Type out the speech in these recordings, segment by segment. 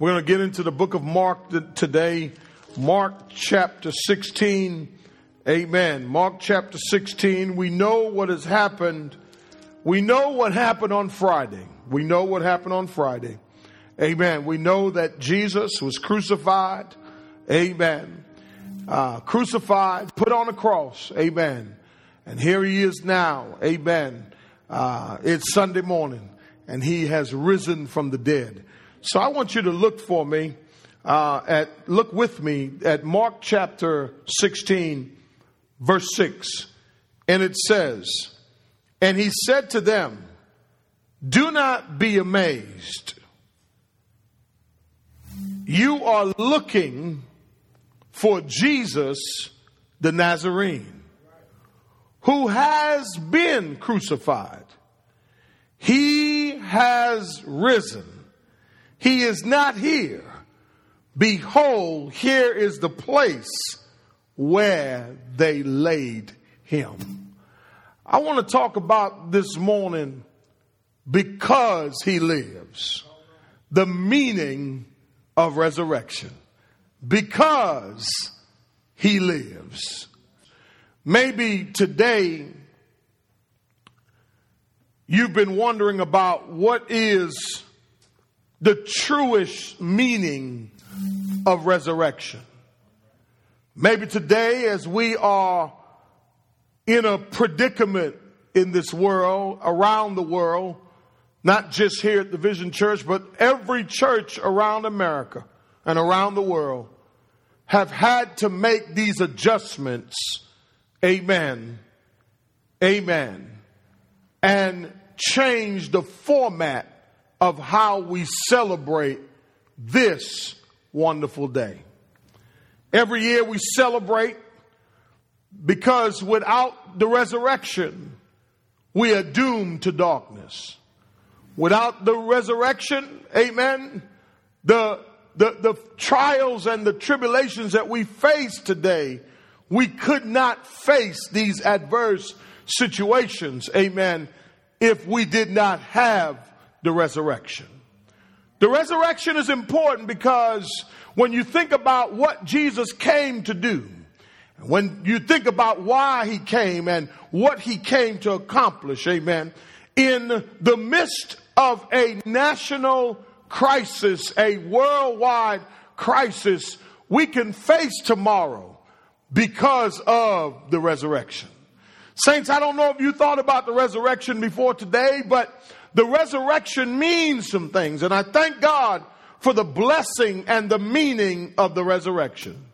We're going to get into the book of Mark today, Mark chapter 16. Amen. Mark chapter 16. We know what has happened. We know what happened on Friday. We know what happened on Friday. Amen. We know that Jesus was crucified. Amen. Uh, crucified, put on a cross. Amen. And here he is now. Amen. Uh, it's Sunday morning and he has risen from the dead. So I want you to look for me uh, at look with me at Mark chapter 16, verse 6. And it says, And he said to them, Do not be amazed. You are looking for Jesus the Nazarene, who has been crucified. He has risen. He is not here. Behold, here is the place where they laid him. I want to talk about this morning because he lives. The meaning of resurrection. Because he lives. Maybe today you've been wondering about what is the truest meaning of resurrection. Maybe today, as we are in a predicament in this world, around the world, not just here at the Vision Church, but every church around America and around the world, have had to make these adjustments. Amen. Amen. And change the format of how we celebrate this wonderful day. Every year we celebrate because without the resurrection, we are doomed to darkness. Without the resurrection, amen, the, the, the trials and the tribulations that we face today, we could not face these adverse situations, amen, if we did not have the resurrection. The resurrection is important because when you think about what Jesus came to do, when you think about why he came and what he came to accomplish, amen, in the midst of a national crisis, a worldwide crisis, we can face tomorrow because of the resurrection. Saints, I don't know if you thought about the resurrection before today, but the resurrection means some things. And I thank God for the blessing and the meaning of the resurrection.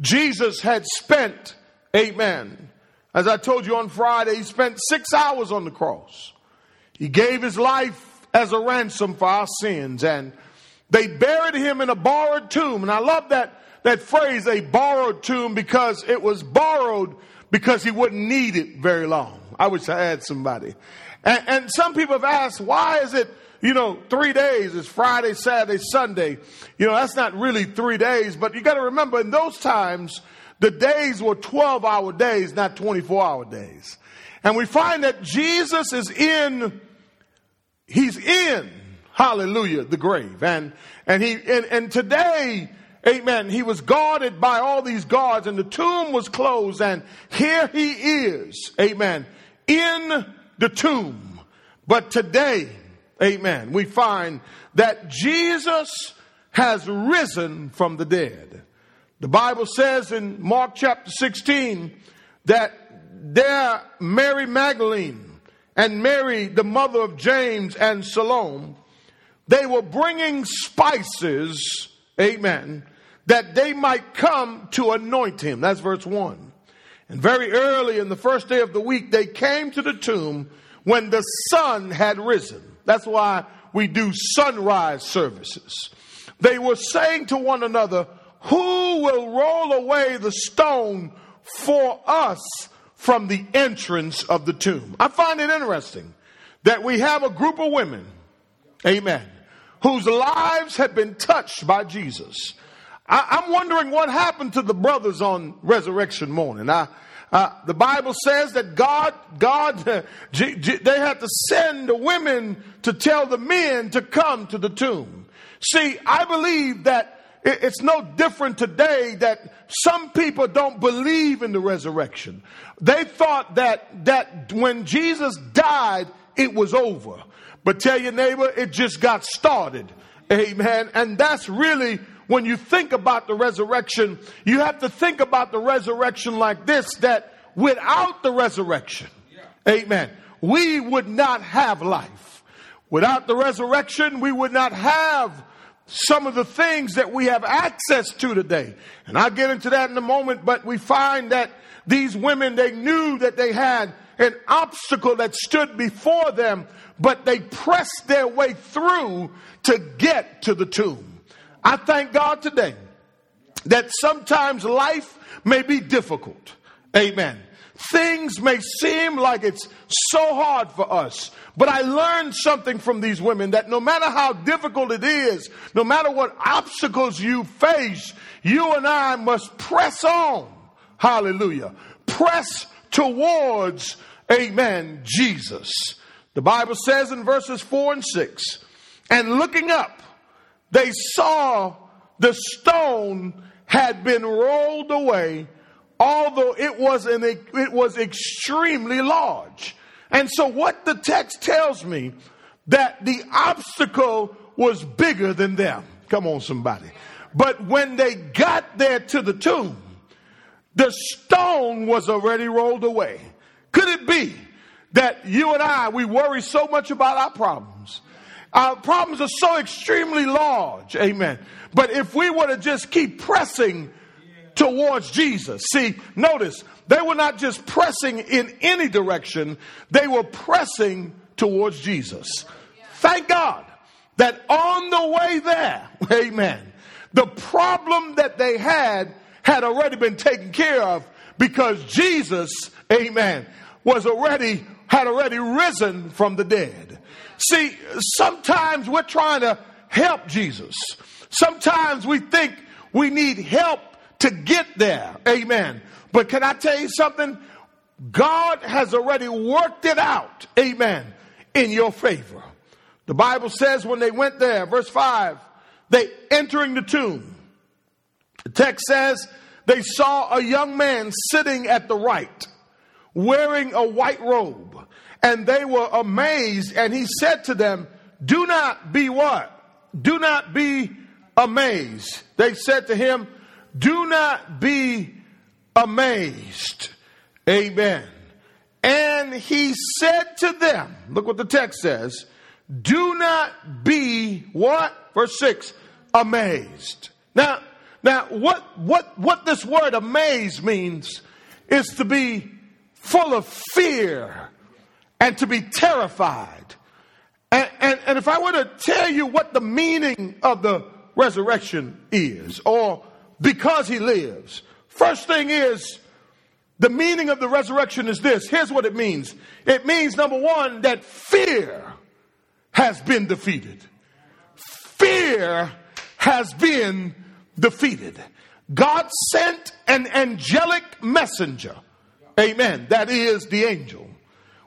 Jesus had spent, amen, as I told you on Friday, he spent six hours on the cross. He gave his life as a ransom for our sins and they buried him in a borrowed tomb. And I love that, that phrase, a borrowed tomb, because it was borrowed because he wouldn't need it very long. I wish I had somebody. And, and some people have asked, why is it, you know, three days? It's Friday, Saturday, Sunday. You know, that's not really three days, but you got to remember in those times, the days were 12 hour days, not 24 hour days. And we find that Jesus is in, he's in, hallelujah, the grave. And, and he, and, and today, amen, he was guarded by all these guards and the tomb was closed and here he is, amen, in the tomb. But today, amen, we find that Jesus has risen from the dead. The Bible says in Mark chapter 16 that there Mary Magdalene and Mary, the mother of James and Salome, they were bringing spices, amen, that they might come to anoint him. That's verse 1. And very early in the first day of the week, they came to the tomb when the sun had risen. That's why we do sunrise services. They were saying to one another, Who will roll away the stone for us from the entrance of the tomb? I find it interesting that we have a group of women, amen, whose lives have been touched by Jesus. I, am wondering what happened to the brothers on resurrection morning. I, uh, the Bible says that God, God, G- G- they had to send the women to tell the men to come to the tomb. See, I believe that it's no different today that some people don't believe in the resurrection. They thought that, that when Jesus died, it was over. But tell your neighbor, it just got started. Amen. And that's really when you think about the resurrection, you have to think about the resurrection like this that without the resurrection, amen, we would not have life. Without the resurrection, we would not have some of the things that we have access to today. And I'll get into that in a moment, but we find that these women, they knew that they had an obstacle that stood before them, but they pressed their way through to get to the tomb. I thank God today that sometimes life may be difficult. Amen. Things may seem like it's so hard for us, but I learned something from these women that no matter how difficult it is, no matter what obstacles you face, you and I must press on. Hallelujah. Press towards, amen, Jesus. The Bible says in verses 4 and 6, and looking up, they saw the stone had been rolled away although it was an, it was extremely large. And so what the text tells me that the obstacle was bigger than them. Come on, somebody. But when they got there to the tomb, the stone was already rolled away. Could it be that you and I, we worry so much about our problems? Our problems are so extremely large. Amen. But if we were to just keep pressing towards Jesus. See, notice, they were not just pressing in any direction, they were pressing towards Jesus. Thank God that on the way there, amen, the problem that they had had already been taken care of because Jesus, amen, was already, had already risen from the dead. See, sometimes we're trying to help Jesus. Sometimes we think we need help to get there. Amen. But can I tell you something? God has already worked it out. Amen. In your favor. The Bible says when they went there, verse 5, they entering the tomb. The text says they saw a young man sitting at the right, wearing a white robe, and they were amazed. And he said to them, Do not be what? Do not be amazed. They said to him, do not be amazed. Amen. And he said to them, look what the text says, do not be what? Verse 6, amazed. Now, now what what what this word amazed means is to be full of fear and to be terrified. And, and, and if I were to tell you what the meaning of the resurrection is, or because he lives. First thing is, the meaning of the resurrection is this. Here's what it means. It means, number one, that fear has been defeated. Fear has been defeated. God sent an angelic messenger. Amen. That is the angel.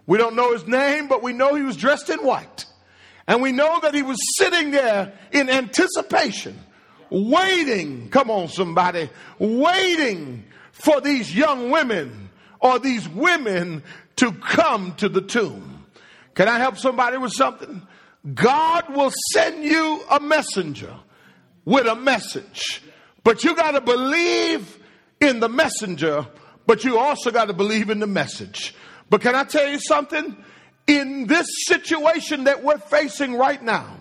We don't know his name, but we know he was dressed in white. And we know that he was sitting there in anticipation waiting, come on, somebody, waiting for these young women or these women to come to the tomb. Can I help somebody with something? God will send you a messenger with a message, but you got to believe in the messenger, but you also got to believe in the message. But can I tell you something? In this situation that we're facing right now,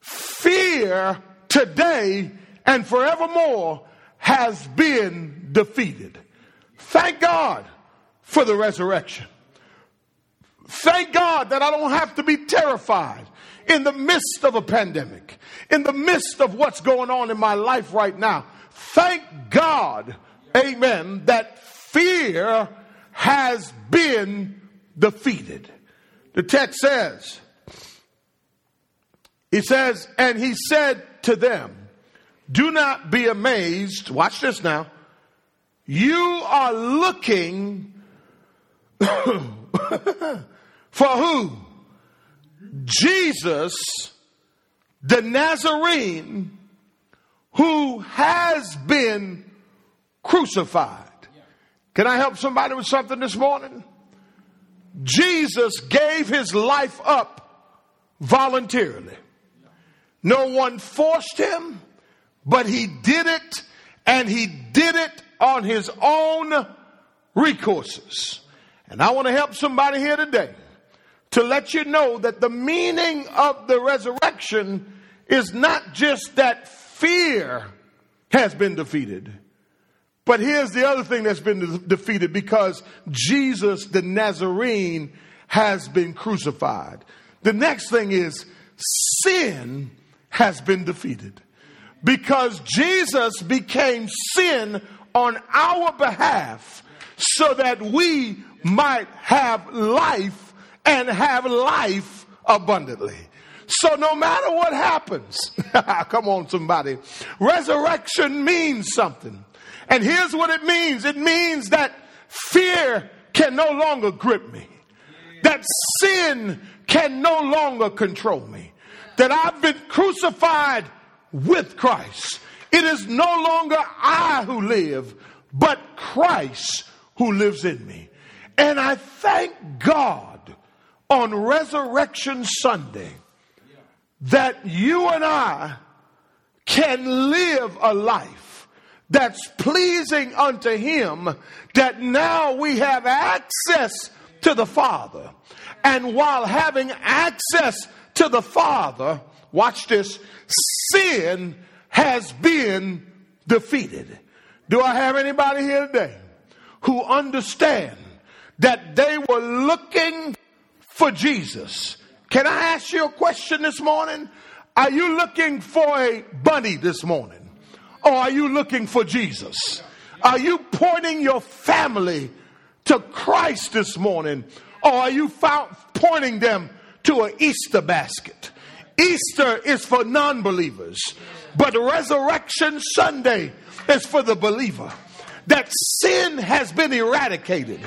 fear today and forevermore has been defeated. Thank God for the resurrection. Thank God that I don't have to be terrified in the midst of a pandemic, in the midst of what's going on in my life right now. Thank God, amen, that fear has been defeated. The text says, he says, and he said to them, Do not be amazed. Watch this now. You are looking for who? Jesus the Nazarene who has been crucified. Can I help somebody with something this morning? Jesus gave his life up voluntarily. No one forced him, but he did it and he did it on his own recourses. And I want to help somebody here today to let you know that the meaning of the resurrection is not just that fear has been defeated. But here's the other thing that's been de- defeated because Jesus the Nazarene has been crucified. The next thing is sin has been defeated because Jesus became sin on our behalf so that we might have life and have life abundantly. So no matter what happens, come on somebody, resurrection means something. And here's what it means. It means that fear can no longer grip me. That sin can no longer control me. That I've been crucified with Christ. It is no longer I who live, but Christ who lives in me. And I thank God on Resurrection Sunday that you and I can live a life that's pleasing unto Him, that now we have access to the Father. And while having access to the Father, watch this, sin has been defeated. Do I have anybody here today who understand that they were looking for Jesus? Can I ask you a question this morning? Are you looking for a bunny this morning? Or are you looking for Jesus? Are you pointing your family to Christ this morning? Or are you pointing them to an Easter basket? Easter is for non believers, but Resurrection Sunday is for the believer. That sin has been eradicated,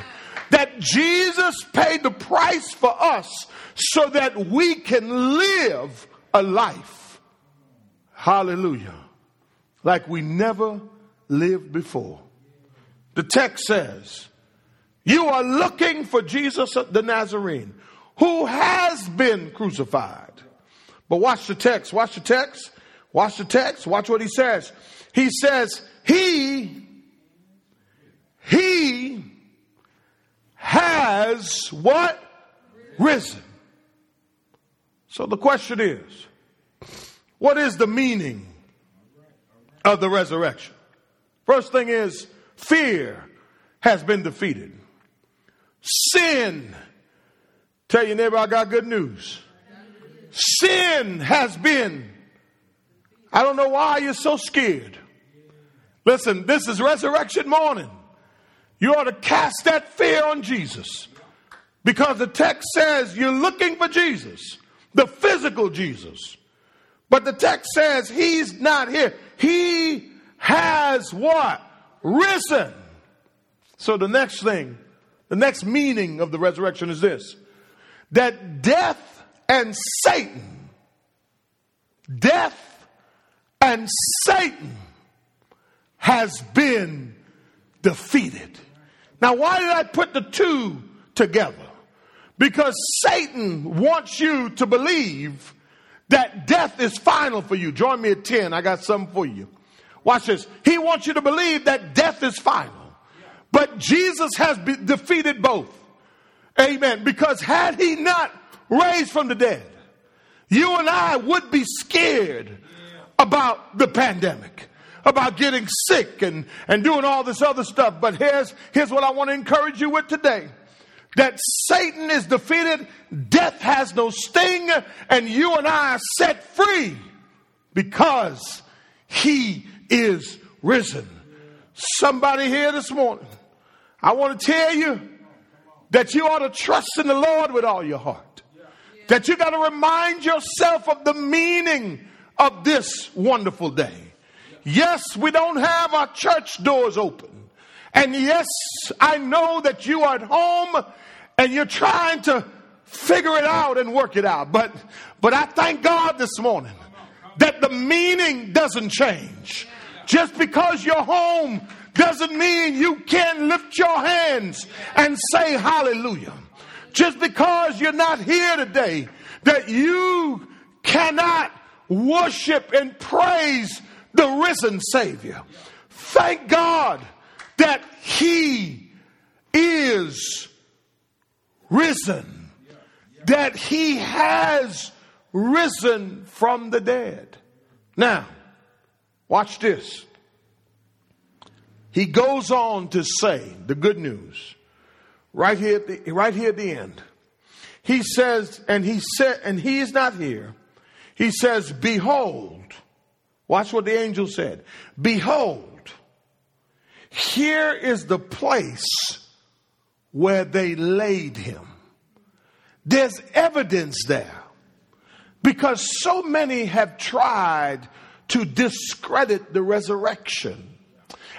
that Jesus paid the price for us so that we can live a life. Hallelujah. Like we never lived before. The text says, You are looking for Jesus the Nazarene who has been crucified. But watch the text, watch the text, watch the text, watch what he says. He says, He, He has what? Risen. So the question is, what is the meaning of the resurrection? First thing is, fear has been defeated. Sin, tell your neighbor, I got good news. Sin has been, I don't know why you're so scared. Listen, this is resurrection morning. You ought to cast that fear on Jesus because the text says you're looking for Jesus the physical Jesus. But the text says he's not here. He has what? Risen. So the next thing, the next meaning of the resurrection is this that death and Satan, death and Satan has been defeated. Now, why did I put the two together? Because Satan wants you to believe that death is final for you. Join me at 10. I got something for you. Watch this. He wants you to believe that death is final. But Jesus has defeated both. Amen. Because had he not raised from the dead, you and I would be scared about the pandemic, about getting sick and, and doing all this other stuff. But here's, here's what I want to encourage you with today that Satan is defeated, death has no sting, and you and I are set free because he is risen. Somebody here this morning, I want to tell you that you ought to trust in the Lord with all your heart. That you got to remind yourself of the meaning of this wonderful day. Yes, we don't have our church doors open. And yes, I know that you are at home and you're trying to figure it out and work it out. But, but I thank God this morning that the meaning doesn't change. Just because you're home doesn't mean you can't lift your hands and say hallelujah. Just because you're not here today, that you cannot worship and praise the risen Savior. Thank God that He is risen, that He has risen from the dead. Now, watch this. He goes on to say the good news right here at the, right here at the end. He says, and he said, and he is not here. He says, behold, watch what the angel said. Behold, here is the place where they laid him. There's evidence there because so many have tried to discredit the resurrection.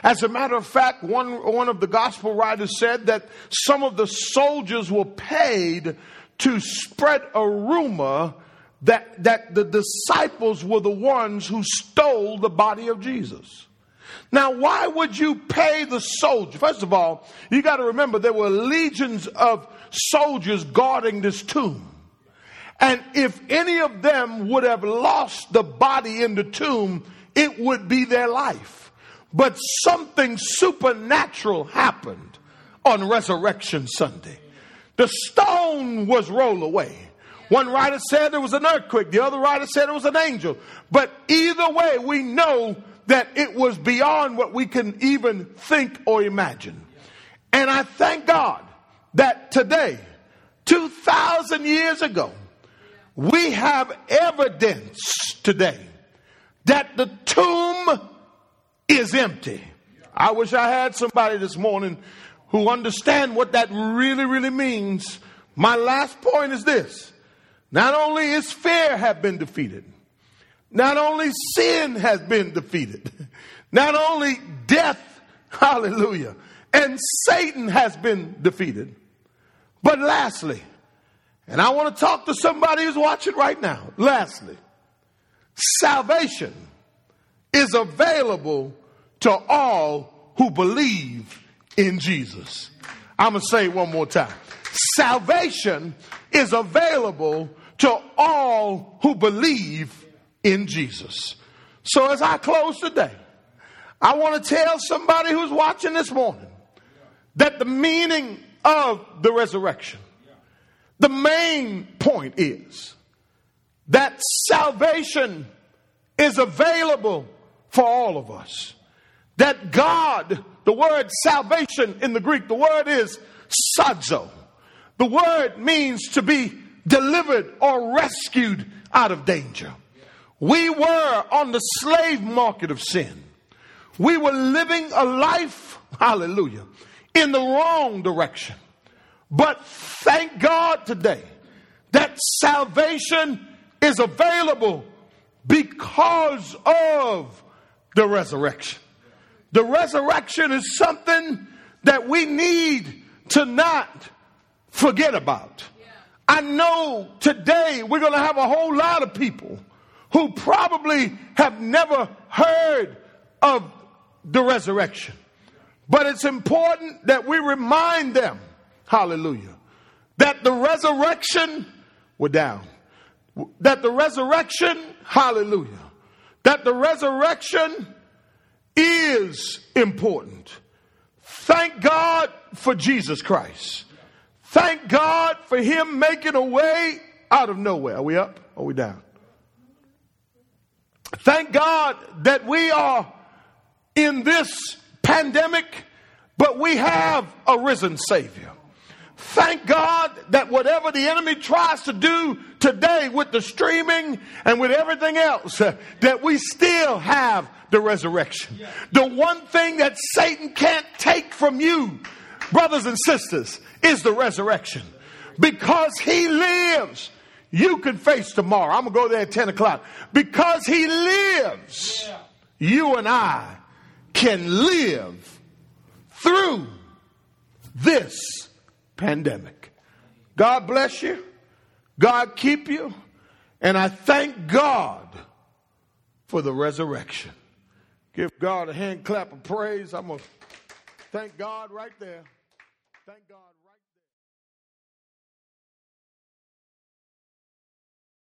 As a matter of fact, one, one of the gospel writers said that some of the soldiers were paid to spread a rumor that, that the disciples were the ones who stole the body of Jesus. Now, why would you pay the soldier? First of all, you got to remember there were legions of soldiers guarding this tomb. And if any of them would have lost the body in the tomb, it would be their life. But something supernatural happened on Resurrection Sunday. The stone was rolled away. One writer said it was an earthquake, the other writer said it was an angel. But either way, we know that it was beyond what we can even think or imagine. And I thank God that today, 2,000 years ago, we have evidence today that the tomb is empty. I wish I had somebody this morning who understand what that really, really means. My last point is this. Not only is fear have been defeated, not only sin has been defeated, not only death, hallelujah, and Satan has been defeated, but lastly, and I want to talk to somebody who's watching right now. Lastly, salvation is available to all who believe in Jesus. I'm going to say it one more time. Salvation is available to all who believe in Jesus. So as I close today, I want to tell somebody who's watching this morning that the meaning of the resurrection the main point is that salvation is available for all of us. That God, the word salvation in the Greek, the word is sozo. The word means to be delivered or rescued out of danger. We were on the slave market of sin. We were living a life, hallelujah, in the wrong direction. But thank God today that salvation is available because of the resurrection. The resurrection is something that we need to not forget about. I know today we're going to have a whole lot of people who probably have never heard of the resurrection. But it's important that we remind them Hallelujah. That the resurrection, we're down. That the resurrection, hallelujah. That the resurrection is important. Thank God for Jesus Christ. Thank God for Him making a way out of nowhere. Are we up? Or are we down? Thank God that we are in this pandemic, but we have a risen Savior. Thank God that whatever the enemy tries to do today with the streaming and with everything else, that we still have the resurrection. The one thing that Satan can't take from you, brothers and sisters, is the resurrection. Because he lives, you can face tomorrow. I'm going to go there at 10 o'clock. Because he lives, you and I can live through this pandemic. God bless you. God keep you. And I thank God for the resurrection. Give God a hand clap of praise. I'm going to thank God right there. Thank God